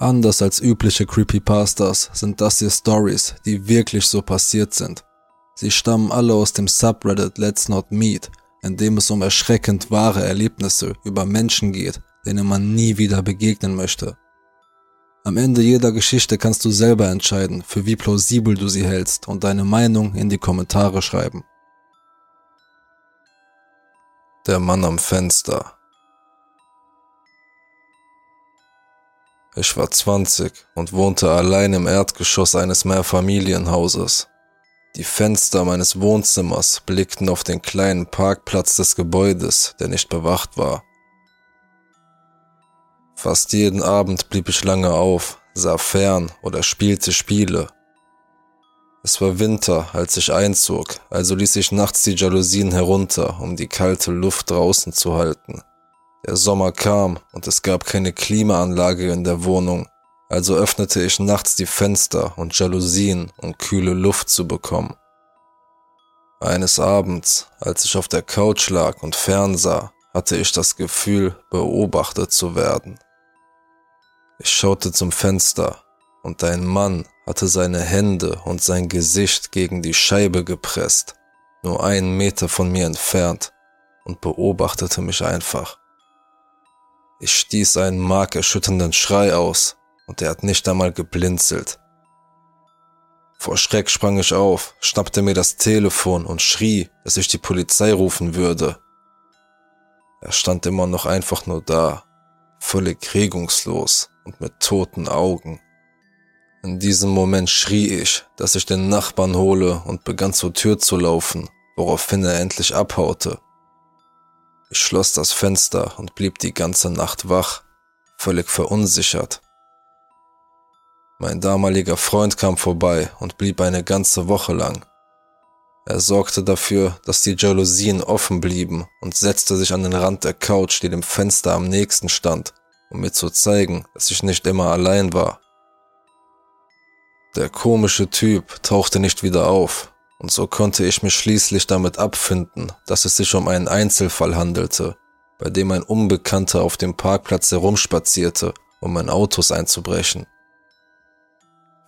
Anders als übliche Creepypastas sind das hier Stories, die wirklich so passiert sind. Sie stammen alle aus dem Subreddit Let's Not Meet, in dem es um erschreckend wahre Erlebnisse über Menschen geht, denen man nie wieder begegnen möchte. Am Ende jeder Geschichte kannst du selber entscheiden, für wie plausibel du sie hältst und deine Meinung in die Kommentare schreiben. Der Mann am Fenster Ich war 20 und wohnte allein im Erdgeschoss eines Mehrfamilienhauses. Die Fenster meines Wohnzimmers blickten auf den kleinen Parkplatz des Gebäudes, der nicht bewacht war. Fast jeden Abend blieb ich lange auf, sah fern oder spielte Spiele. Es war Winter, als ich einzog, also ließ ich nachts die Jalousien herunter, um die kalte Luft draußen zu halten. Der Sommer kam und es gab keine Klimaanlage in der Wohnung, also öffnete ich nachts die Fenster und Jalousien, um kühle Luft zu bekommen. Eines Abends, als ich auf der Couch lag und fernsah, hatte ich das Gefühl, beobachtet zu werden. Ich schaute zum Fenster und ein Mann hatte seine Hände und sein Gesicht gegen die Scheibe gepresst, nur einen Meter von mir entfernt, und beobachtete mich einfach. Ich stieß einen markerschütternden Schrei aus, und er hat nicht einmal geblinzelt. Vor Schreck sprang ich auf, schnappte mir das Telefon und schrie, dass ich die Polizei rufen würde. Er stand immer noch einfach nur da, völlig regungslos und mit toten Augen. In diesem Moment schrie ich, dass ich den Nachbarn hole und begann zur Tür zu laufen, woraufhin er endlich abhaute. Ich schloss das Fenster und blieb die ganze Nacht wach, völlig verunsichert. Mein damaliger Freund kam vorbei und blieb eine ganze Woche lang. Er sorgte dafür, dass die Jalousien offen blieben und setzte sich an den Rand der Couch, die dem Fenster am nächsten stand, um mir zu zeigen, dass ich nicht immer allein war. Der komische Typ tauchte nicht wieder auf und so konnte ich mich schließlich damit abfinden, dass es sich um einen Einzelfall handelte, bei dem ein Unbekannter auf dem Parkplatz herumspazierte, um in Autos einzubrechen.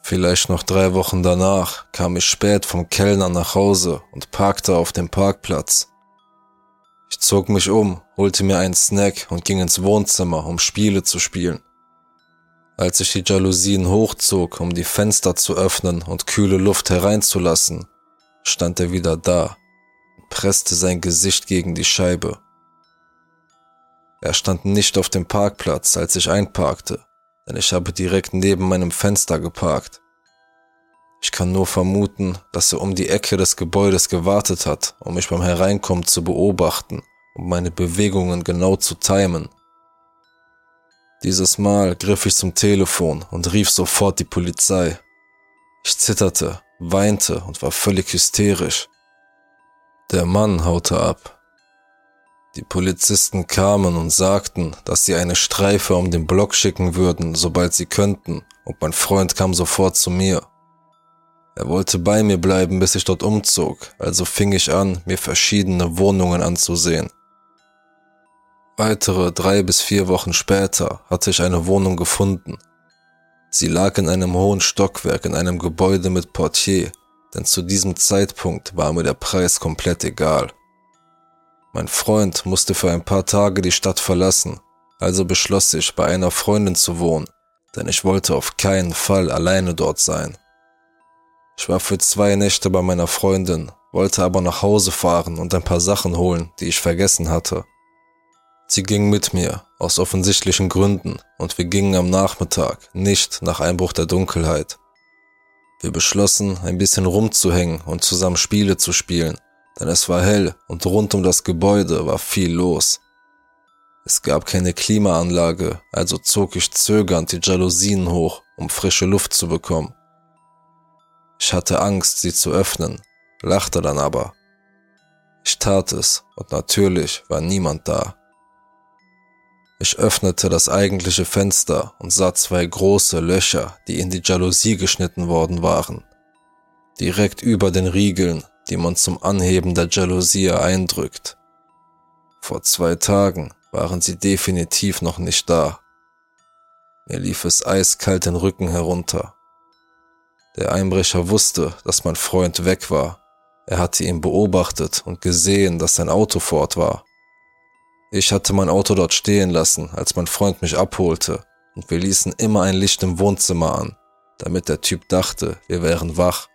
Vielleicht noch drei Wochen danach kam ich spät vom Kellner nach Hause und parkte auf dem Parkplatz. Ich zog mich um, holte mir einen Snack und ging ins Wohnzimmer, um Spiele zu spielen. Als ich die Jalousien hochzog, um die Fenster zu öffnen und kühle Luft hereinzulassen, stand er wieder da und presste sein Gesicht gegen die Scheibe. Er stand nicht auf dem Parkplatz, als ich einparkte, denn ich habe direkt neben meinem Fenster geparkt. Ich kann nur vermuten, dass er um die Ecke des Gebäudes gewartet hat, um mich beim Hereinkommen zu beobachten und meine Bewegungen genau zu timen. Dieses Mal griff ich zum Telefon und rief sofort die Polizei. Ich zitterte weinte und war völlig hysterisch. Der Mann haute ab. Die Polizisten kamen und sagten, dass sie eine Streife um den Block schicken würden, sobald sie könnten, und mein Freund kam sofort zu mir. Er wollte bei mir bleiben, bis ich dort umzog, also fing ich an, mir verschiedene Wohnungen anzusehen. Weitere drei bis vier Wochen später hatte ich eine Wohnung gefunden, Sie lag in einem hohen Stockwerk in einem Gebäude mit Portier, denn zu diesem Zeitpunkt war mir der Preis komplett egal. Mein Freund musste für ein paar Tage die Stadt verlassen, also beschloss ich, bei einer Freundin zu wohnen, denn ich wollte auf keinen Fall alleine dort sein. Ich war für zwei Nächte bei meiner Freundin, wollte aber nach Hause fahren und ein paar Sachen holen, die ich vergessen hatte. Sie ging mit mir, aus offensichtlichen Gründen, und wir gingen am Nachmittag, nicht nach Einbruch der Dunkelheit. Wir beschlossen, ein bisschen rumzuhängen und zusammen Spiele zu spielen, denn es war hell und rund um das Gebäude war viel los. Es gab keine Klimaanlage, also zog ich zögernd die Jalousien hoch, um frische Luft zu bekommen. Ich hatte Angst, sie zu öffnen, lachte dann aber. Ich tat es, und natürlich war niemand da. Ich öffnete das eigentliche Fenster und sah zwei große Löcher, die in die Jalousie geschnitten worden waren. Direkt über den Riegeln, die man zum Anheben der Jalousie eindrückt. Vor zwei Tagen waren sie definitiv noch nicht da. Mir lief es eiskalt den Rücken herunter. Der Einbrecher wusste, dass mein Freund weg war. Er hatte ihn beobachtet und gesehen, dass sein Auto fort war. Ich hatte mein Auto dort stehen lassen, als mein Freund mich abholte, und wir ließen immer ein Licht im Wohnzimmer an, damit der Typ dachte, wir wären wach.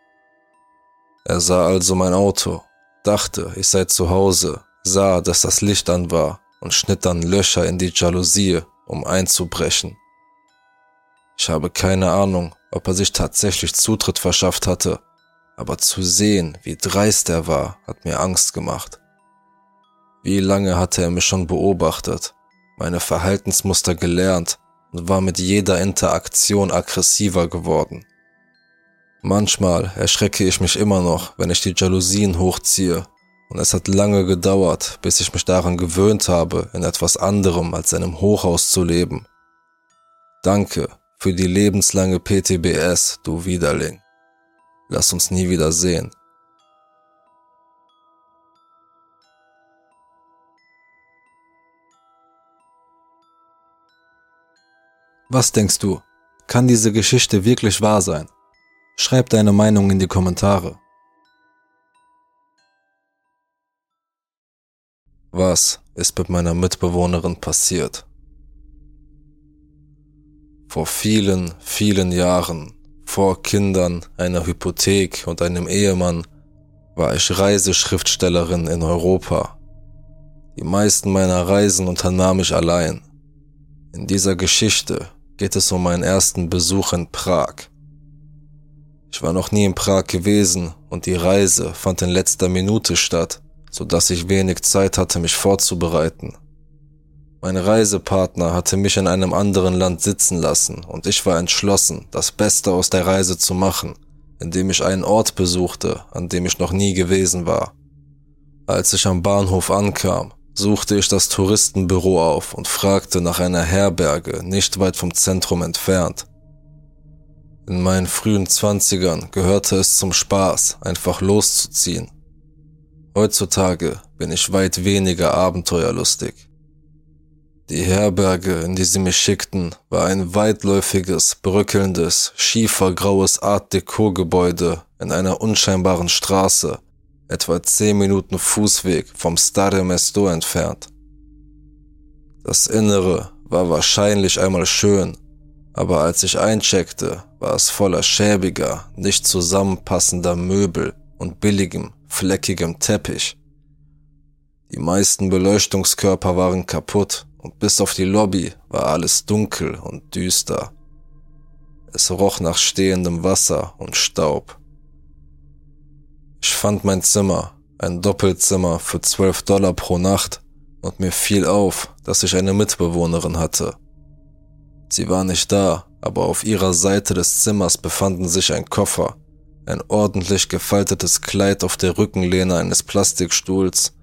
Er sah also mein Auto, dachte, ich sei zu Hause, sah, dass das Licht an war und schnitt dann Löcher in die Jalousie, um einzubrechen. Ich habe keine Ahnung, ob er sich tatsächlich Zutritt verschafft hatte, aber zu sehen, wie dreist er war, hat mir Angst gemacht. Wie lange hatte er mich schon beobachtet, meine Verhaltensmuster gelernt und war mit jeder Interaktion aggressiver geworden. Manchmal erschrecke ich mich immer noch, wenn ich die Jalousien hochziehe, und es hat lange gedauert, bis ich mich daran gewöhnt habe, in etwas anderem als einem Hochhaus zu leben. Danke für die lebenslange PTBS, du Widerling. Lass uns nie wieder sehen. Was denkst du? Kann diese Geschichte wirklich wahr sein? Schreib deine Meinung in die Kommentare. Was ist mit meiner Mitbewohnerin passiert? Vor vielen, vielen Jahren, vor Kindern, einer Hypothek und einem Ehemann, war ich Reiseschriftstellerin in Europa. Die meisten meiner Reisen unternahm ich allein. In dieser Geschichte geht es um meinen ersten Besuch in Prag. Ich war noch nie in Prag gewesen und die Reise fand in letzter Minute statt, so dass ich wenig Zeit hatte, mich vorzubereiten. Mein Reisepartner hatte mich in einem anderen Land sitzen lassen und ich war entschlossen, das Beste aus der Reise zu machen, indem ich einen Ort besuchte, an dem ich noch nie gewesen war. Als ich am Bahnhof ankam, suchte ich das Touristenbüro auf und fragte nach einer Herberge nicht weit vom Zentrum entfernt. In meinen frühen Zwanzigern gehörte es zum Spaß, einfach loszuziehen. Heutzutage bin ich weit weniger abenteuerlustig. Die Herberge, in die sie mich schickten, war ein weitläufiges, bröckelndes, schiefergraues Art Deco-Gebäude in einer unscheinbaren Straße, etwa zehn Minuten Fußweg vom Stare Mesto entfernt. Das Innere war wahrscheinlich einmal schön, aber als ich eincheckte, war es voller schäbiger, nicht zusammenpassender Möbel und billigem, fleckigem Teppich. Die meisten Beleuchtungskörper waren kaputt und bis auf die Lobby war alles dunkel und düster. Es roch nach stehendem Wasser und Staub. Ich fand mein Zimmer, ein Doppelzimmer für 12 Dollar pro Nacht und mir fiel auf, dass ich eine Mitbewohnerin hatte. Sie war nicht da, aber auf ihrer Seite des Zimmers befanden sich ein Koffer, ein ordentlich gefaltetes Kleid auf der Rückenlehne eines Plastikstuhls,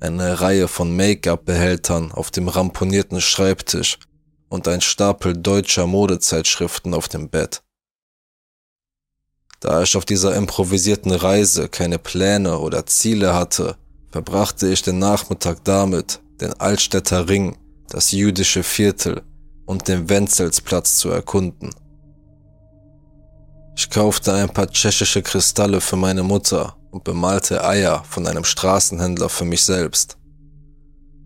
eine Reihe von Make-up-Behältern auf dem ramponierten Schreibtisch und ein Stapel deutscher Modezeitschriften auf dem Bett. Da ich auf dieser improvisierten Reise keine Pläne oder Ziele hatte, verbrachte ich den Nachmittag damit, den Altstädter Ring, das jüdische Viertel und den Wenzelsplatz zu erkunden. Ich kaufte ein paar tschechische Kristalle für meine Mutter und bemalte Eier von einem Straßenhändler für mich selbst.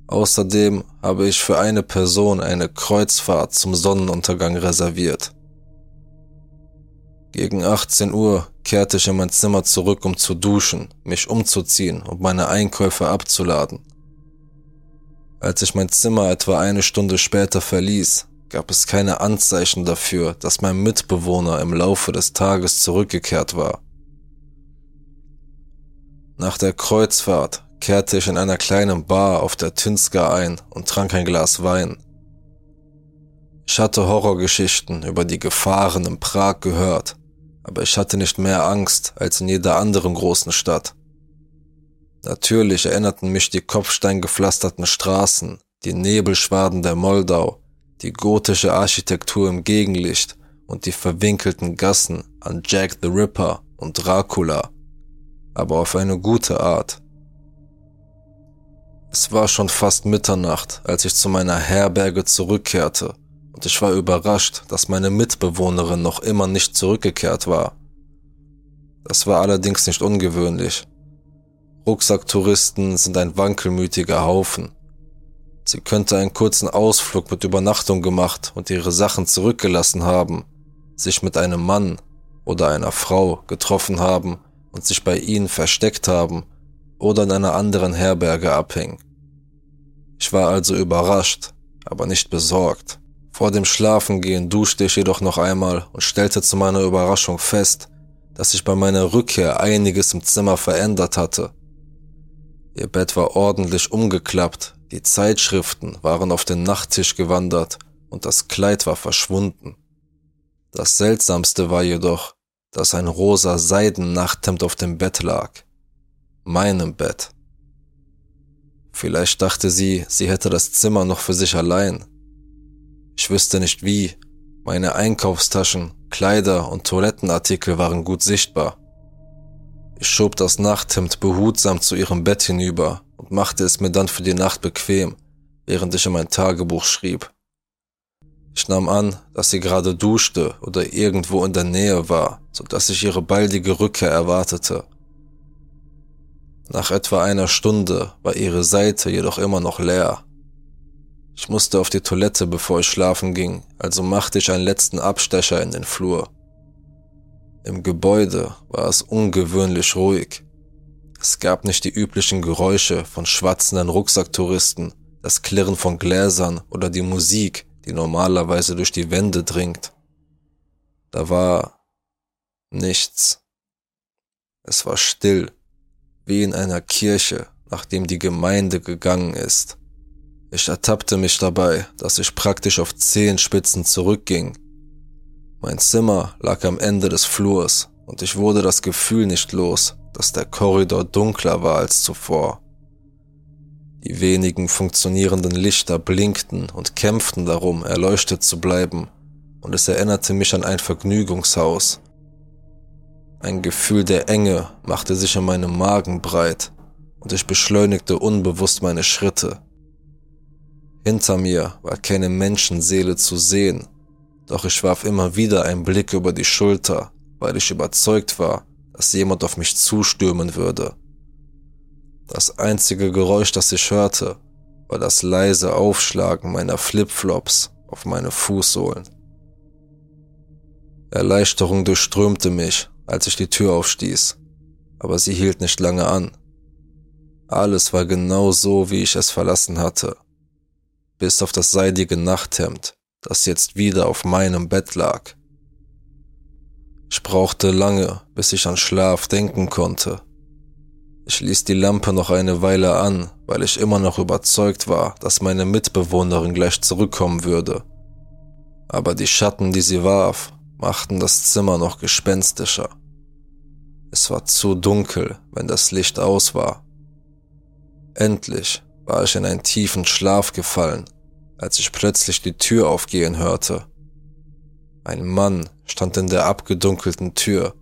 Außerdem habe ich für eine Person eine Kreuzfahrt zum Sonnenuntergang reserviert. Gegen 18 Uhr kehrte ich in mein Zimmer zurück, um zu duschen, mich umzuziehen und meine Einkäufe abzuladen. Als ich mein Zimmer etwa eine Stunde später verließ, gab es keine Anzeichen dafür, dass mein Mitbewohner im Laufe des Tages zurückgekehrt war. Nach der Kreuzfahrt kehrte ich in einer kleinen Bar auf der Tinska ein und trank ein Glas Wein. Ich hatte Horrorgeschichten über die Gefahren in Prag gehört aber ich hatte nicht mehr Angst als in jeder anderen großen Stadt. Natürlich erinnerten mich die kopfsteingepflasterten Straßen, die Nebelschwaden der Moldau, die gotische Architektur im Gegenlicht und die verwinkelten Gassen an Jack the Ripper und Dracula, aber auf eine gute Art. Es war schon fast Mitternacht, als ich zu meiner Herberge zurückkehrte und ich war überrascht, dass meine Mitbewohnerin noch immer nicht zurückgekehrt war. Das war allerdings nicht ungewöhnlich. Rucksacktouristen sind ein wankelmütiger Haufen. Sie könnte einen kurzen Ausflug mit Übernachtung gemacht und ihre Sachen zurückgelassen haben, sich mit einem Mann oder einer Frau getroffen haben und sich bei ihnen versteckt haben oder in einer anderen Herberge abhängen. Ich war also überrascht, aber nicht besorgt. Vor dem Schlafengehen duschte ich jedoch noch einmal und stellte zu meiner Überraschung fest, dass sich bei meiner Rückkehr einiges im Zimmer verändert hatte. Ihr Bett war ordentlich umgeklappt, die Zeitschriften waren auf den Nachttisch gewandert und das Kleid war verschwunden. Das Seltsamste war jedoch, dass ein rosa Seidennachthemd auf dem Bett lag. Meinem Bett. Vielleicht dachte sie, sie hätte das Zimmer noch für sich allein. Ich wüsste nicht wie. Meine Einkaufstaschen, Kleider und Toilettenartikel waren gut sichtbar. Ich schob das Nachthemd behutsam zu ihrem Bett hinüber und machte es mir dann für die Nacht bequem, während ich in mein Tagebuch schrieb. Ich nahm an, dass sie gerade duschte oder irgendwo in der Nähe war, so dass ich ihre baldige Rückkehr erwartete. Nach etwa einer Stunde war ihre Seite jedoch immer noch leer. Ich musste auf die Toilette, bevor ich schlafen ging, also machte ich einen letzten Abstecher in den Flur. Im Gebäude war es ungewöhnlich ruhig. Es gab nicht die üblichen Geräusche von schwatzenden Rucksacktouristen, das Klirren von Gläsern oder die Musik, die normalerweise durch die Wände dringt. Da war nichts. Es war still wie in einer Kirche, nachdem die Gemeinde gegangen ist. Ich ertappte mich dabei, dass ich praktisch auf Zehenspitzen zurückging. Mein Zimmer lag am Ende des Flurs und ich wurde das Gefühl nicht los, dass der Korridor dunkler war als zuvor. Die wenigen funktionierenden Lichter blinkten und kämpften darum, erleuchtet zu bleiben, und es erinnerte mich an ein Vergnügungshaus, ein Gefühl der Enge machte sich in meinem Magen breit und ich beschleunigte unbewusst meine Schritte. Hinter mir war keine Menschenseele zu sehen, doch ich warf immer wieder einen Blick über die Schulter, weil ich überzeugt war, dass jemand auf mich zustürmen würde. Das einzige Geräusch, das ich hörte, war das leise Aufschlagen meiner Flipflops auf meine Fußsohlen. Erleichterung durchströmte mich, als ich die Tür aufstieß, aber sie hielt nicht lange an. Alles war genau so, wie ich es verlassen hatte, bis auf das seidige Nachthemd, das jetzt wieder auf meinem Bett lag. Ich brauchte lange, bis ich an Schlaf denken konnte. Ich ließ die Lampe noch eine Weile an, weil ich immer noch überzeugt war, dass meine Mitbewohnerin gleich zurückkommen würde. Aber die Schatten, die sie warf, machten das Zimmer noch gespenstischer. Es war zu dunkel, wenn das Licht aus war. Endlich war ich in einen tiefen Schlaf gefallen, als ich plötzlich die Tür aufgehen hörte. Ein Mann stand in der abgedunkelten Tür.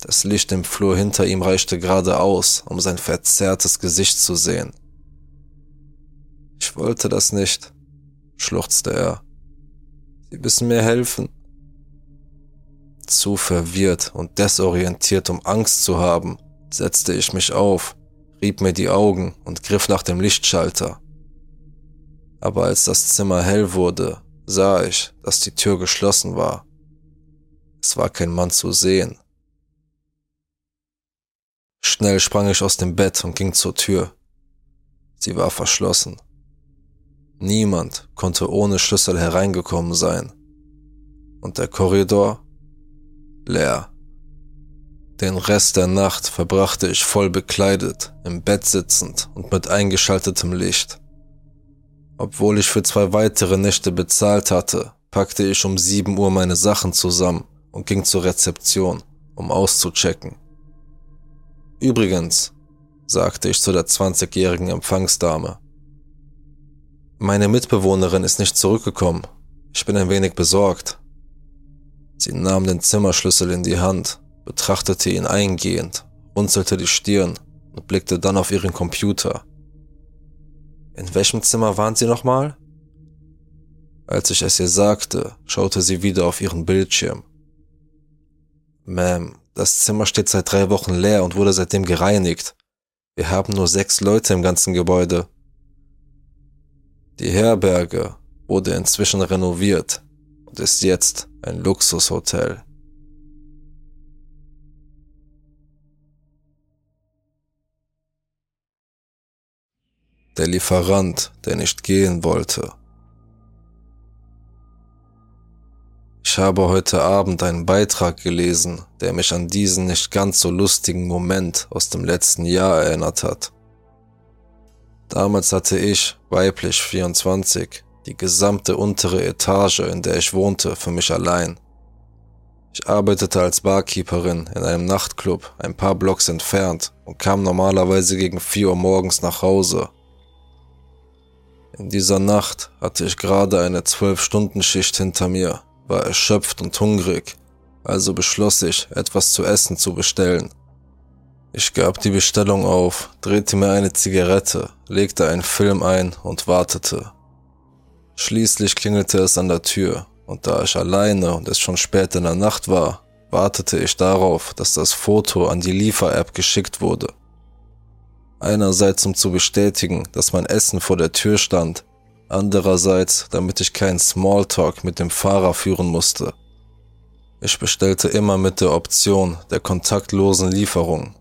Das Licht im Flur hinter ihm reichte geradeaus, um sein verzerrtes Gesicht zu sehen. Ich wollte das nicht, schluchzte er. Sie müssen mir helfen zu verwirrt und desorientiert, um Angst zu haben, setzte ich mich auf, rieb mir die Augen und griff nach dem Lichtschalter. Aber als das Zimmer hell wurde, sah ich, dass die Tür geschlossen war. Es war kein Mann zu sehen. Schnell sprang ich aus dem Bett und ging zur Tür. Sie war verschlossen. Niemand konnte ohne Schlüssel hereingekommen sein. Und der Korridor leer. Den Rest der Nacht verbrachte ich voll bekleidet, im Bett sitzend und mit eingeschaltetem Licht. Obwohl ich für zwei weitere Nächte bezahlt hatte, packte ich um sieben Uhr meine Sachen zusammen und ging zur Rezeption, um auszuchecken. Übrigens, sagte ich zu der 20-jährigen Empfangsdame, meine Mitbewohnerin ist nicht zurückgekommen. Ich bin ein wenig besorgt. Sie nahm den Zimmerschlüssel in die Hand, betrachtete ihn eingehend, runzelte die Stirn und blickte dann auf ihren Computer. In welchem Zimmer waren Sie nochmal? Als ich es ihr sagte, schaute sie wieder auf ihren Bildschirm. Ma'am, das Zimmer steht seit drei Wochen leer und wurde seitdem gereinigt. Wir haben nur sechs Leute im ganzen Gebäude. Die Herberge wurde inzwischen renoviert und ist jetzt ein Luxushotel. Der Lieferant, der nicht gehen wollte. Ich habe heute Abend einen Beitrag gelesen, der mich an diesen nicht ganz so lustigen Moment aus dem letzten Jahr erinnert hat. Damals hatte ich, weiblich 24, die gesamte untere Etage, in der ich wohnte, für mich allein. Ich arbeitete als Barkeeperin in einem Nachtclub ein paar Blocks entfernt und kam normalerweise gegen 4 Uhr morgens nach Hause. In dieser Nacht hatte ich gerade eine 12-Stunden-Schicht hinter mir war erschöpft und hungrig, also beschloss ich, etwas zu essen zu bestellen. Ich gab die Bestellung auf, drehte mir eine Zigarette, legte einen Film ein und wartete. Schließlich klingelte es an der Tür, und da ich alleine und es schon spät in der Nacht war, wartete ich darauf, dass das Foto an die Liefer-App geschickt wurde. Einerseits um zu bestätigen, dass mein Essen vor der Tür stand Andererseits, damit ich keinen Smalltalk mit dem Fahrer führen musste. Ich bestellte immer mit der Option der kontaktlosen Lieferung.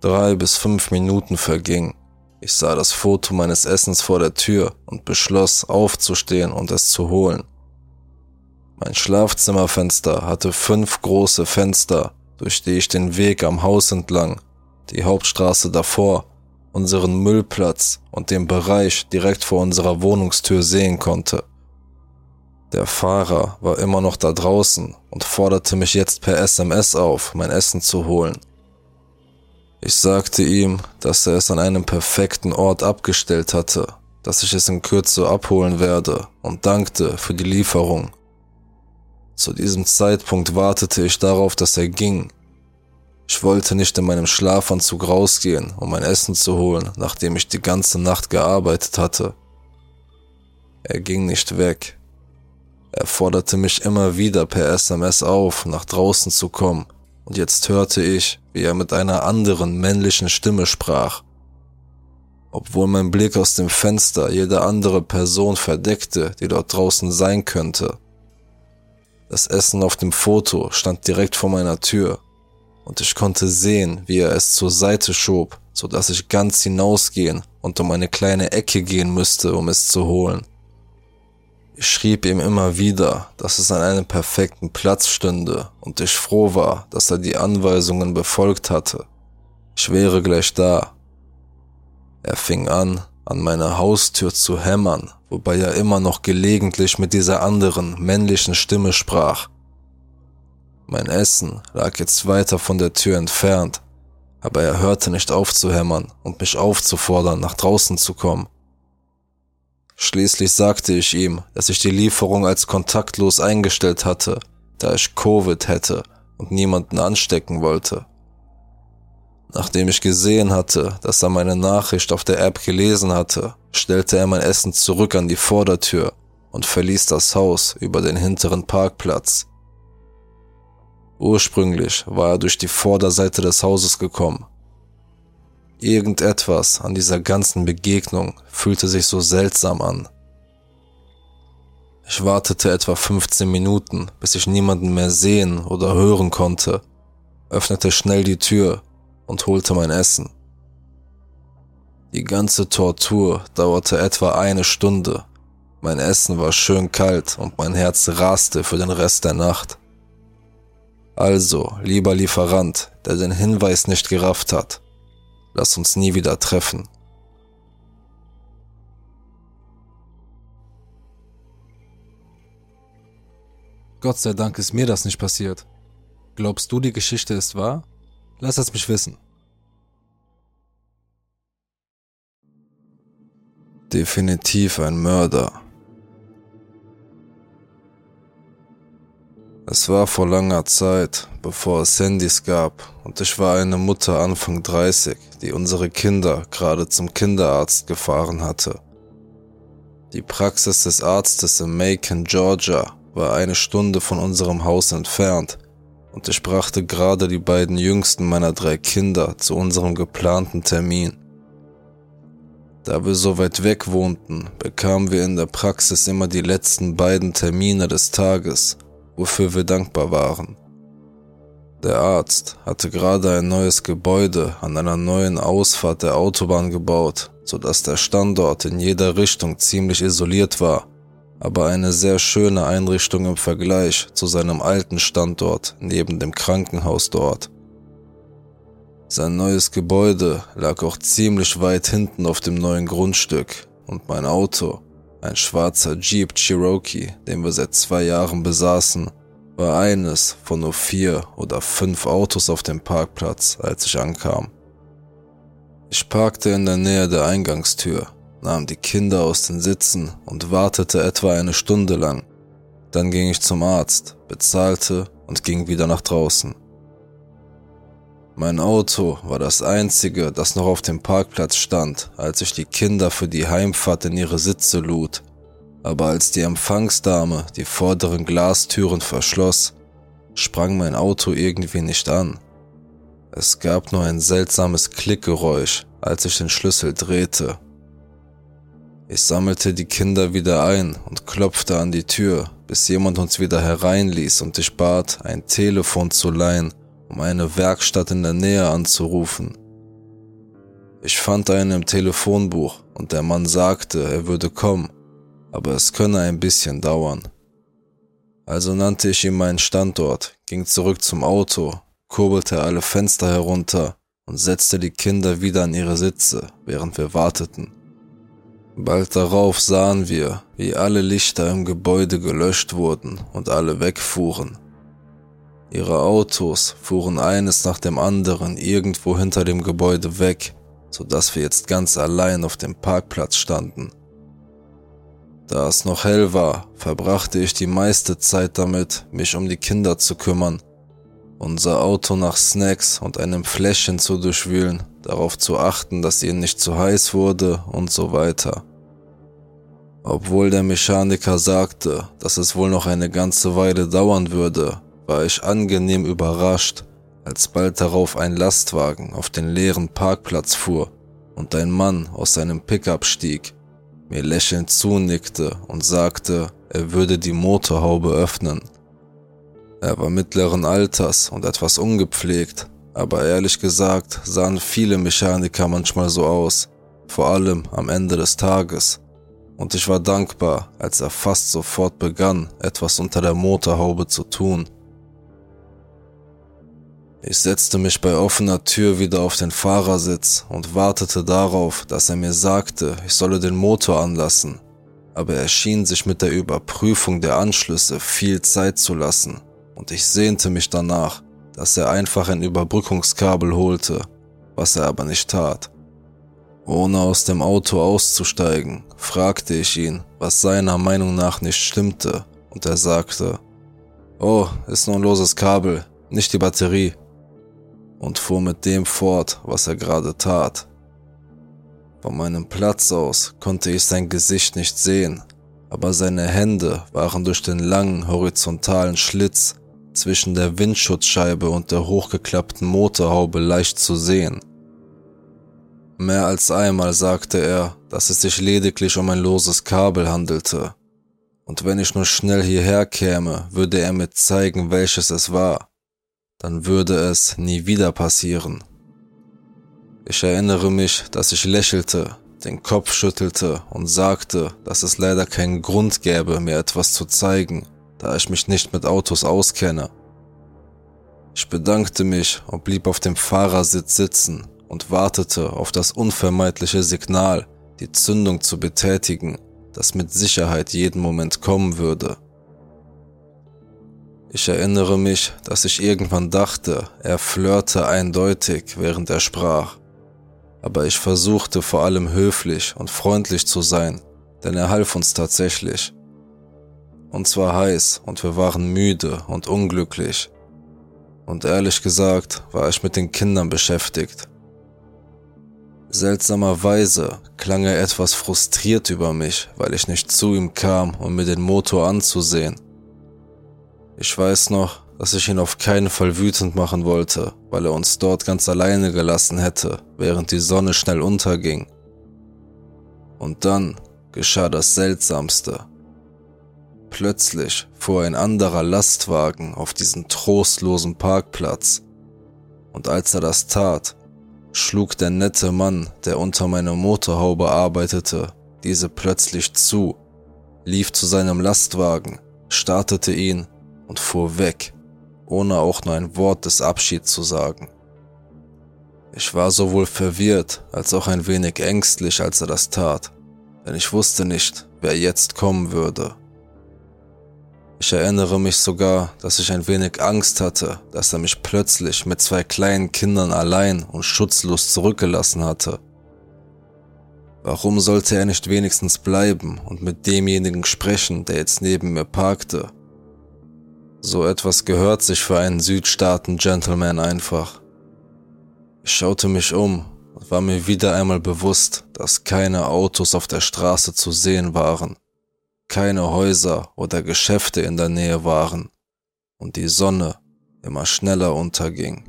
Drei bis fünf Minuten vergingen. Ich sah das Foto meines Essens vor der Tür und beschloss, aufzustehen und es zu holen. Mein Schlafzimmerfenster hatte fünf große Fenster, durch die ich den Weg am Haus entlang, die Hauptstraße davor unseren Müllplatz und den Bereich direkt vor unserer Wohnungstür sehen konnte. Der Fahrer war immer noch da draußen und forderte mich jetzt per SMS auf, mein Essen zu holen. Ich sagte ihm, dass er es an einem perfekten Ort abgestellt hatte, dass ich es in Kürze abholen werde und dankte für die Lieferung. Zu diesem Zeitpunkt wartete ich darauf, dass er ging, ich wollte nicht in meinem Schlafanzug rausgehen, um mein Essen zu holen, nachdem ich die ganze Nacht gearbeitet hatte. Er ging nicht weg. Er forderte mich immer wieder per SMS auf, nach draußen zu kommen, und jetzt hörte ich, wie er mit einer anderen männlichen Stimme sprach. Obwohl mein Blick aus dem Fenster jede andere Person verdeckte, die dort draußen sein könnte. Das Essen auf dem Foto stand direkt vor meiner Tür und ich konnte sehen, wie er es zur Seite schob, so dass ich ganz hinausgehen und um eine kleine Ecke gehen müsste, um es zu holen. Ich schrieb ihm immer wieder, dass es an einem perfekten Platz stünde und ich froh war, dass er die Anweisungen befolgt hatte. Ich wäre gleich da. Er fing an, an meine Haustür zu hämmern, wobei er immer noch gelegentlich mit dieser anderen männlichen Stimme sprach. Mein Essen lag jetzt weiter von der Tür entfernt, aber er hörte nicht auf zu hämmern und mich aufzufordern, nach draußen zu kommen. Schließlich sagte ich ihm, dass ich die Lieferung als kontaktlos eingestellt hatte, da ich Covid hätte und niemanden anstecken wollte. Nachdem ich gesehen hatte, dass er meine Nachricht auf der App gelesen hatte, stellte er mein Essen zurück an die Vordertür und verließ das Haus über den hinteren Parkplatz. Ursprünglich war er durch die Vorderseite des Hauses gekommen. Irgendetwas an dieser ganzen Begegnung fühlte sich so seltsam an. Ich wartete etwa 15 Minuten, bis ich niemanden mehr sehen oder hören konnte, öffnete schnell die Tür und holte mein Essen. Die ganze Tortur dauerte etwa eine Stunde. Mein Essen war schön kalt und mein Herz raste für den Rest der Nacht. Also, lieber Lieferant, der den Hinweis nicht gerafft hat, lass uns nie wieder treffen. Gott sei Dank ist mir das nicht passiert. Glaubst du, die Geschichte ist wahr? Lass es mich wissen. Definitiv ein Mörder. Es war vor langer Zeit, bevor es Handys gab, und ich war eine Mutter Anfang 30, die unsere Kinder gerade zum Kinderarzt gefahren hatte. Die Praxis des Arztes in Macon, Georgia, war eine Stunde von unserem Haus entfernt und ich brachte gerade die beiden jüngsten meiner drei Kinder zu unserem geplanten Termin. Da wir so weit weg wohnten, bekamen wir in der Praxis immer die letzten beiden Termine des Tages, wofür wir dankbar waren. Der Arzt hatte gerade ein neues Gebäude an einer neuen Ausfahrt der Autobahn gebaut, sodass der Standort in jeder Richtung ziemlich isoliert war, aber eine sehr schöne Einrichtung im Vergleich zu seinem alten Standort neben dem Krankenhaus dort. Sein neues Gebäude lag auch ziemlich weit hinten auf dem neuen Grundstück und mein Auto, ein schwarzer Jeep Cherokee, den wir seit zwei Jahren besaßen, war eines von nur vier oder fünf Autos auf dem Parkplatz, als ich ankam. Ich parkte in der Nähe der Eingangstür, nahm die Kinder aus den Sitzen und wartete etwa eine Stunde lang. Dann ging ich zum Arzt, bezahlte und ging wieder nach draußen. Mein Auto war das einzige, das noch auf dem Parkplatz stand, als ich die Kinder für die Heimfahrt in ihre Sitze lud aber als die Empfangsdame die vorderen Glastüren verschloss, sprang mein Auto irgendwie nicht an. Es gab nur ein seltsames Klickgeräusch, als ich den Schlüssel drehte. Ich sammelte die Kinder wieder ein und klopfte an die Tür, bis jemand uns wieder hereinließ und ich bat, ein Telefon zu leihen, um eine Werkstatt in der Nähe anzurufen. Ich fand einen im Telefonbuch und der Mann sagte, er würde kommen aber es könne ein bisschen dauern. Also nannte ich ihm meinen Standort, ging zurück zum Auto, kurbelte alle Fenster herunter und setzte die Kinder wieder an ihre Sitze, während wir warteten. Bald darauf sahen wir, wie alle Lichter im Gebäude gelöscht wurden und alle wegfuhren. Ihre Autos fuhren eines nach dem anderen irgendwo hinter dem Gebäude weg, so dass wir jetzt ganz allein auf dem Parkplatz standen. Da es noch hell war, verbrachte ich die meiste Zeit damit, mich um die Kinder zu kümmern, unser Auto nach Snacks und einem Fläschchen zu durchwühlen, darauf zu achten, dass ihnen nicht zu heiß wurde und so weiter. Obwohl der Mechaniker sagte, dass es wohl noch eine ganze Weile dauern würde, war ich angenehm überrascht, als bald darauf ein Lastwagen auf den leeren Parkplatz fuhr und ein Mann aus seinem Pickup stieg mir lächelnd zunickte und sagte, er würde die Motorhaube öffnen. Er war mittleren Alters und etwas ungepflegt, aber ehrlich gesagt sahen viele Mechaniker manchmal so aus, vor allem am Ende des Tages. Und ich war dankbar, als er fast sofort begann, etwas unter der Motorhaube zu tun. Ich setzte mich bei offener Tür wieder auf den Fahrersitz und wartete darauf, dass er mir sagte, ich solle den Motor anlassen. Aber er schien sich mit der Überprüfung der Anschlüsse viel Zeit zu lassen und ich sehnte mich danach, dass er einfach ein Überbrückungskabel holte, was er aber nicht tat. Ohne aus dem Auto auszusteigen, fragte ich ihn, was seiner Meinung nach nicht stimmte, und er sagte, Oh, ist nur ein loses Kabel, nicht die Batterie und fuhr mit dem fort, was er gerade tat. Von meinem Platz aus konnte ich sein Gesicht nicht sehen, aber seine Hände waren durch den langen horizontalen Schlitz zwischen der Windschutzscheibe und der hochgeklappten Motorhaube leicht zu sehen. Mehr als einmal sagte er, dass es sich lediglich um ein loses Kabel handelte, und wenn ich nur schnell hierher käme, würde er mir zeigen, welches es war dann würde es nie wieder passieren. Ich erinnere mich, dass ich lächelte, den Kopf schüttelte und sagte, dass es leider keinen Grund gäbe, mir etwas zu zeigen, da ich mich nicht mit Autos auskenne. Ich bedankte mich und blieb auf dem Fahrersitz sitzen und wartete auf das unvermeidliche Signal, die Zündung zu betätigen, das mit Sicherheit jeden Moment kommen würde. Ich erinnere mich, dass ich irgendwann dachte, er flirte eindeutig, während er sprach. Aber ich versuchte vor allem höflich und freundlich zu sein, denn er half uns tatsächlich. Uns war heiß und wir waren müde und unglücklich. Und ehrlich gesagt war ich mit den Kindern beschäftigt. Seltsamerweise klang er etwas frustriert über mich, weil ich nicht zu ihm kam, um mir den Motor anzusehen. Ich weiß noch, dass ich ihn auf keinen Fall wütend machen wollte, weil er uns dort ganz alleine gelassen hätte, während die Sonne schnell unterging. Und dann geschah das Seltsamste. Plötzlich fuhr ein anderer Lastwagen auf diesen trostlosen Parkplatz. Und als er das tat, schlug der nette Mann, der unter meiner Motorhaube arbeitete, diese plötzlich zu, lief zu seinem Lastwagen, startete ihn und fuhr weg ohne auch nur ein Wort des Abschieds zu sagen. Ich war sowohl verwirrt als auch ein wenig ängstlich, als er das tat, denn ich wusste nicht, wer jetzt kommen würde. Ich erinnere mich sogar, dass ich ein wenig Angst hatte, dass er mich plötzlich mit zwei kleinen Kindern allein und schutzlos zurückgelassen hatte. Warum sollte er nicht wenigstens bleiben und mit demjenigen sprechen, der jetzt neben mir parkte so etwas gehört sich für einen Südstaaten-Gentleman einfach. Ich schaute mich um und war mir wieder einmal bewusst, dass keine Autos auf der Straße zu sehen waren, keine Häuser oder Geschäfte in der Nähe waren und die Sonne immer schneller unterging.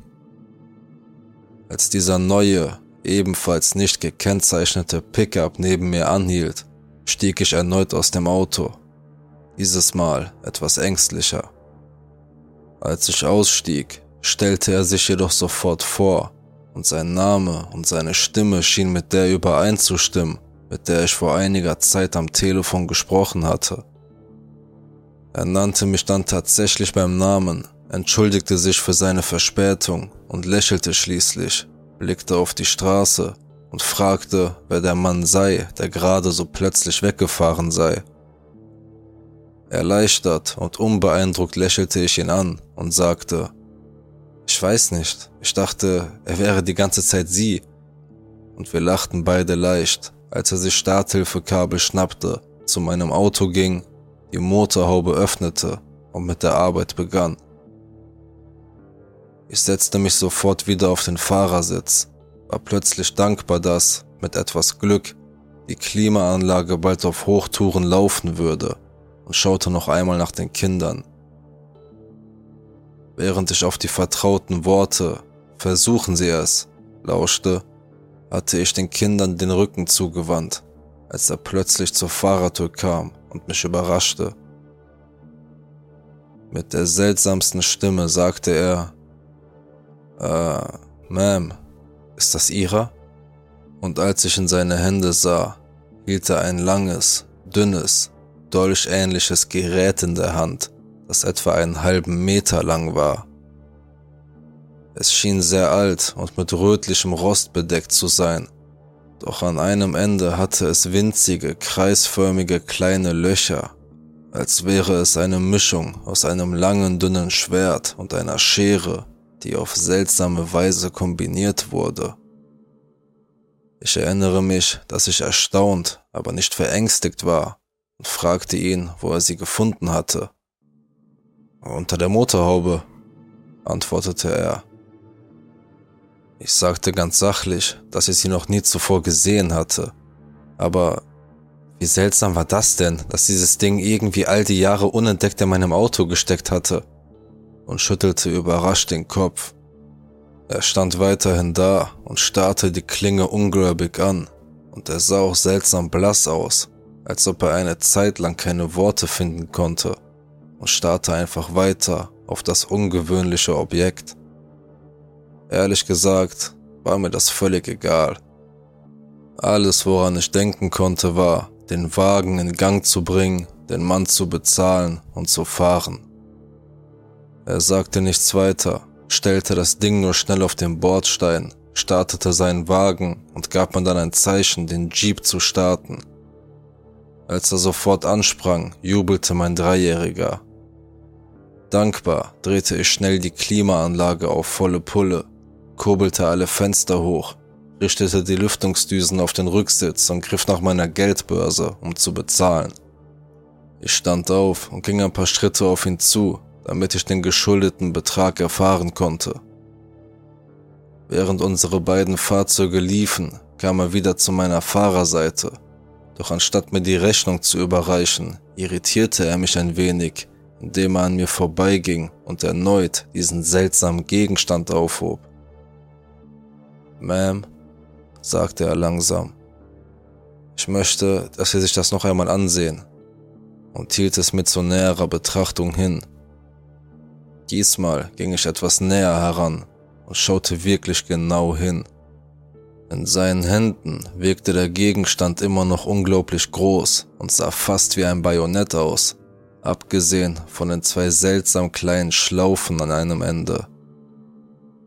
Als dieser neue, ebenfalls nicht gekennzeichnete Pickup neben mir anhielt, stieg ich erneut aus dem Auto, dieses Mal etwas ängstlicher. Als ich ausstieg, stellte er sich jedoch sofort vor, und sein Name und seine Stimme schien mit der übereinzustimmen, mit der ich vor einiger Zeit am Telefon gesprochen hatte. Er nannte mich dann tatsächlich beim Namen, entschuldigte sich für seine Verspätung und lächelte schließlich, blickte auf die Straße und fragte, wer der Mann sei, der gerade so plötzlich weggefahren sei. Erleichtert und unbeeindruckt lächelte ich ihn an und sagte, ich weiß nicht, ich dachte, er wäre die ganze Zeit sie. Und wir lachten beide leicht, als er sich Starthilfekabel schnappte, zu meinem Auto ging, die Motorhaube öffnete und mit der Arbeit begann. Ich setzte mich sofort wieder auf den Fahrersitz, war plötzlich dankbar, dass, mit etwas Glück, die Klimaanlage bald auf Hochtouren laufen würde und schaute noch einmal nach den Kindern. Während ich auf die vertrauten Worte Versuchen Sie es lauschte, hatte ich den Kindern den Rücken zugewandt, als er plötzlich zur Fahrertür kam und mich überraschte. Mit der seltsamsten Stimme sagte er, äh, Ma'am, ist das Ihrer? Und als ich in seine Hände sah, hielt er ein langes, dünnes, dolchähnliches Gerät in der Hand, das etwa einen halben Meter lang war. Es schien sehr alt und mit rötlichem Rost bedeckt zu sein, doch an einem Ende hatte es winzige, kreisförmige kleine Löcher, als wäre es eine Mischung aus einem langen, dünnen Schwert und einer Schere, die auf seltsame Weise kombiniert wurde. Ich erinnere mich, dass ich erstaunt, aber nicht verängstigt war und fragte ihn, wo er sie gefunden hatte. Unter der Motorhaube, antwortete er. Ich sagte ganz sachlich, dass ich sie noch nie zuvor gesehen hatte. Aber wie seltsam war das denn, dass dieses Ding irgendwie all die Jahre unentdeckt in meinem Auto gesteckt hatte? Und schüttelte überrascht den Kopf. Er stand weiterhin da und starrte die Klinge ungläubig an, und er sah auch seltsam blass aus als ob er eine Zeit lang keine Worte finden konnte und starrte einfach weiter auf das ungewöhnliche Objekt. Ehrlich gesagt war mir das völlig egal. Alles, woran ich denken konnte, war, den Wagen in Gang zu bringen, den Mann zu bezahlen und zu fahren. Er sagte nichts weiter, stellte das Ding nur schnell auf den Bordstein, startete seinen Wagen und gab mir dann ein Zeichen, den Jeep zu starten. Als er sofort ansprang, jubelte mein Dreijähriger. Dankbar drehte ich schnell die Klimaanlage auf volle Pulle, kurbelte alle Fenster hoch, richtete die Lüftungsdüsen auf den Rücksitz und griff nach meiner Geldbörse, um zu bezahlen. Ich stand auf und ging ein paar Schritte auf ihn zu, damit ich den geschuldeten Betrag erfahren konnte. Während unsere beiden Fahrzeuge liefen, kam er wieder zu meiner Fahrerseite. Doch anstatt mir die Rechnung zu überreichen, irritierte er mich ein wenig, indem er an mir vorbeiging und erneut diesen seltsamen Gegenstand aufhob. Ma'am, sagte er langsam, ich möchte, dass Sie sich das noch einmal ansehen und hielt es mit zu näherer Betrachtung hin. Diesmal ging ich etwas näher heran und schaute wirklich genau hin. In seinen Händen wirkte der Gegenstand immer noch unglaublich groß und sah fast wie ein Bajonett aus, abgesehen von den zwei seltsam kleinen Schlaufen an einem Ende.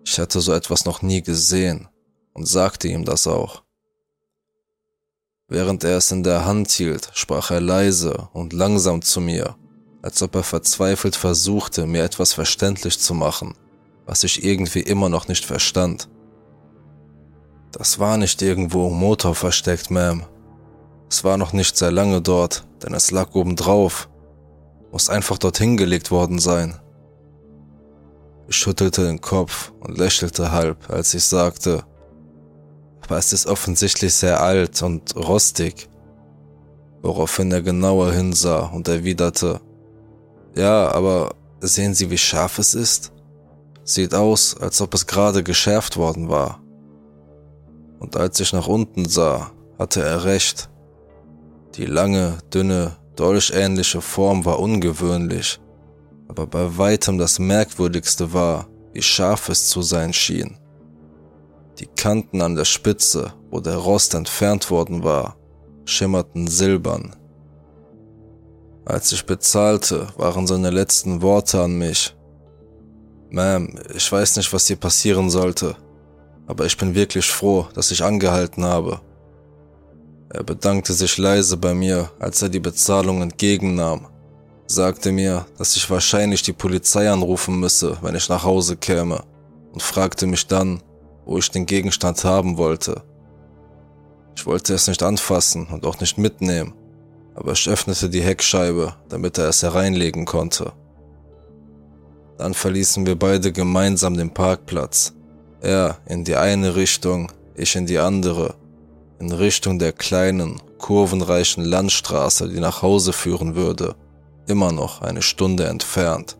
Ich hatte so etwas noch nie gesehen und sagte ihm das auch. Während er es in der Hand hielt, sprach er leise und langsam zu mir, als ob er verzweifelt versuchte, mir etwas verständlich zu machen, was ich irgendwie immer noch nicht verstand. Das war nicht irgendwo im Motor versteckt, Ma'am. Es war noch nicht sehr lange dort, denn es lag oben drauf. Muss einfach dorthin gelegt worden sein. Ich schüttelte den Kopf und lächelte halb, als ich sagte, aber es ist offensichtlich sehr alt und rostig. Woraufhin er genauer hinsah und erwiderte, ja, aber sehen Sie, wie scharf es ist? Sieht aus, als ob es gerade geschärft worden war. Und als ich nach unten sah, hatte er recht. Die lange, dünne, dolchähnliche Form war ungewöhnlich, aber bei weitem das Merkwürdigste war, wie scharf es zu sein schien. Die Kanten an der Spitze, wo der Rost entfernt worden war, schimmerten silbern. Als ich bezahlte, waren seine letzten Worte an mich. Ma'am, ich weiß nicht, was hier passieren sollte, aber ich bin wirklich froh, dass ich angehalten habe. Er bedankte sich leise bei mir, als er die Bezahlung entgegennahm, sagte mir, dass ich wahrscheinlich die Polizei anrufen müsse, wenn ich nach Hause käme, und fragte mich dann, wo ich den Gegenstand haben wollte. Ich wollte es nicht anfassen und auch nicht mitnehmen, aber ich öffnete die Heckscheibe, damit er es hereinlegen konnte. Dann verließen wir beide gemeinsam den Parkplatz. Er in die eine Richtung, ich in die andere, in Richtung der kleinen, kurvenreichen Landstraße, die nach Hause führen würde, immer noch eine Stunde entfernt.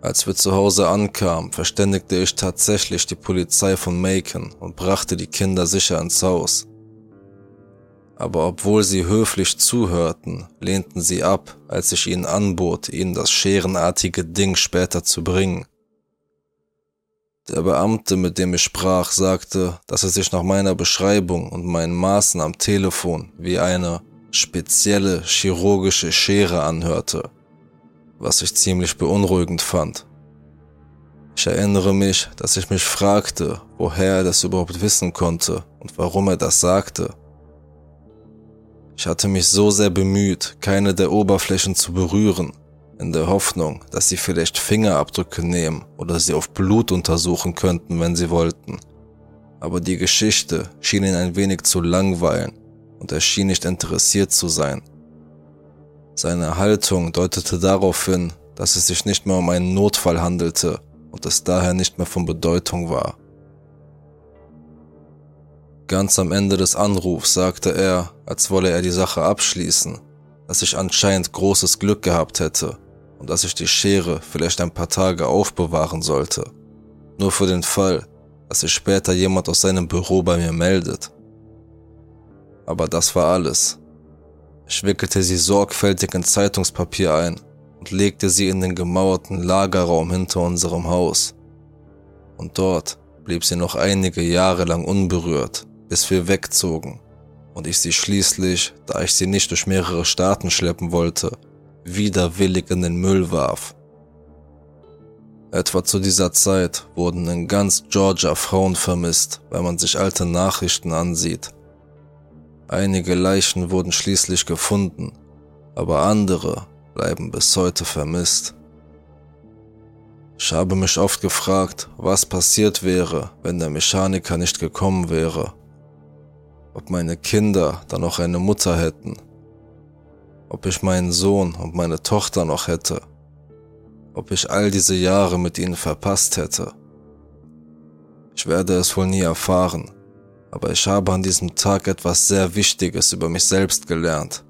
Als wir zu Hause ankamen, verständigte ich tatsächlich die Polizei von Macon und brachte die Kinder sicher ins Haus. Aber obwohl sie höflich zuhörten, lehnten sie ab, als ich ihnen anbot, ihnen das scherenartige Ding später zu bringen. Der Beamte, mit dem ich sprach, sagte, dass er sich nach meiner Beschreibung und meinen Maßen am Telefon wie eine spezielle chirurgische Schere anhörte was ich ziemlich beunruhigend fand. Ich erinnere mich, dass ich mich fragte, woher er das überhaupt wissen konnte und warum er das sagte. Ich hatte mich so sehr bemüht, keine der Oberflächen zu berühren, in der Hoffnung, dass sie vielleicht Fingerabdrücke nehmen oder sie auf Blut untersuchen könnten, wenn sie wollten. Aber die Geschichte schien ihn ein wenig zu langweilen und er schien nicht interessiert zu sein. Seine Haltung deutete darauf hin, dass es sich nicht mehr um einen Notfall handelte und es daher nicht mehr von Bedeutung war. Ganz am Ende des Anrufs sagte er, als wolle er die Sache abschließen, dass ich anscheinend großes Glück gehabt hätte und dass ich die Schere vielleicht ein paar Tage aufbewahren sollte. Nur für den Fall, dass sich später jemand aus seinem Büro bei mir meldet. Aber das war alles. Ich wickelte sie sorgfältig in Zeitungspapier ein und legte sie in den gemauerten Lagerraum hinter unserem Haus. Und dort blieb sie noch einige Jahre lang unberührt, bis wir wegzogen und ich sie schließlich, da ich sie nicht durch mehrere Staaten schleppen wollte, widerwillig in den Müll warf. Etwa zu dieser Zeit wurden in ganz Georgia Frauen vermisst, wenn man sich alte Nachrichten ansieht. Einige Leichen wurden schließlich gefunden, aber andere bleiben bis heute vermisst. Ich habe mich oft gefragt, was passiert wäre, wenn der Mechaniker nicht gekommen wäre. Ob meine Kinder dann noch eine Mutter hätten. Ob ich meinen Sohn und meine Tochter noch hätte. Ob ich all diese Jahre mit ihnen verpasst hätte. Ich werde es wohl nie erfahren, aber ich habe an diesem Tag etwas sehr Wichtiges über mich selbst gelernt.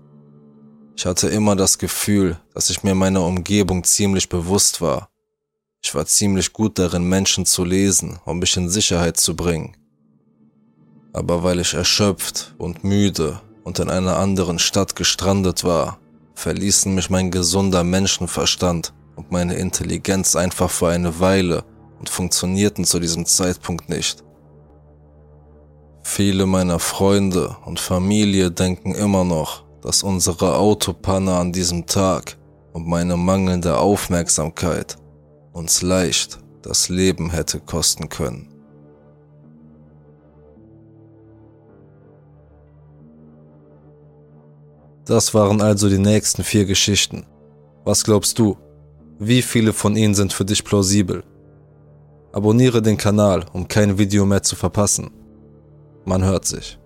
Ich hatte immer das Gefühl, dass ich mir meiner Umgebung ziemlich bewusst war. Ich war ziemlich gut darin, Menschen zu lesen, um mich in Sicherheit zu bringen. Aber weil ich erschöpft und müde und in einer anderen Stadt gestrandet war, verließen mich mein gesunder Menschenverstand und meine Intelligenz einfach für eine Weile und funktionierten zu diesem Zeitpunkt nicht. Viele meiner Freunde und Familie denken immer noch, dass unsere Autopanne an diesem Tag und meine mangelnde Aufmerksamkeit uns leicht das Leben hätte kosten können. Das waren also die nächsten vier Geschichten. Was glaubst du? Wie viele von ihnen sind für dich plausibel? Abonniere den Kanal, um kein Video mehr zu verpassen. Man hört sich.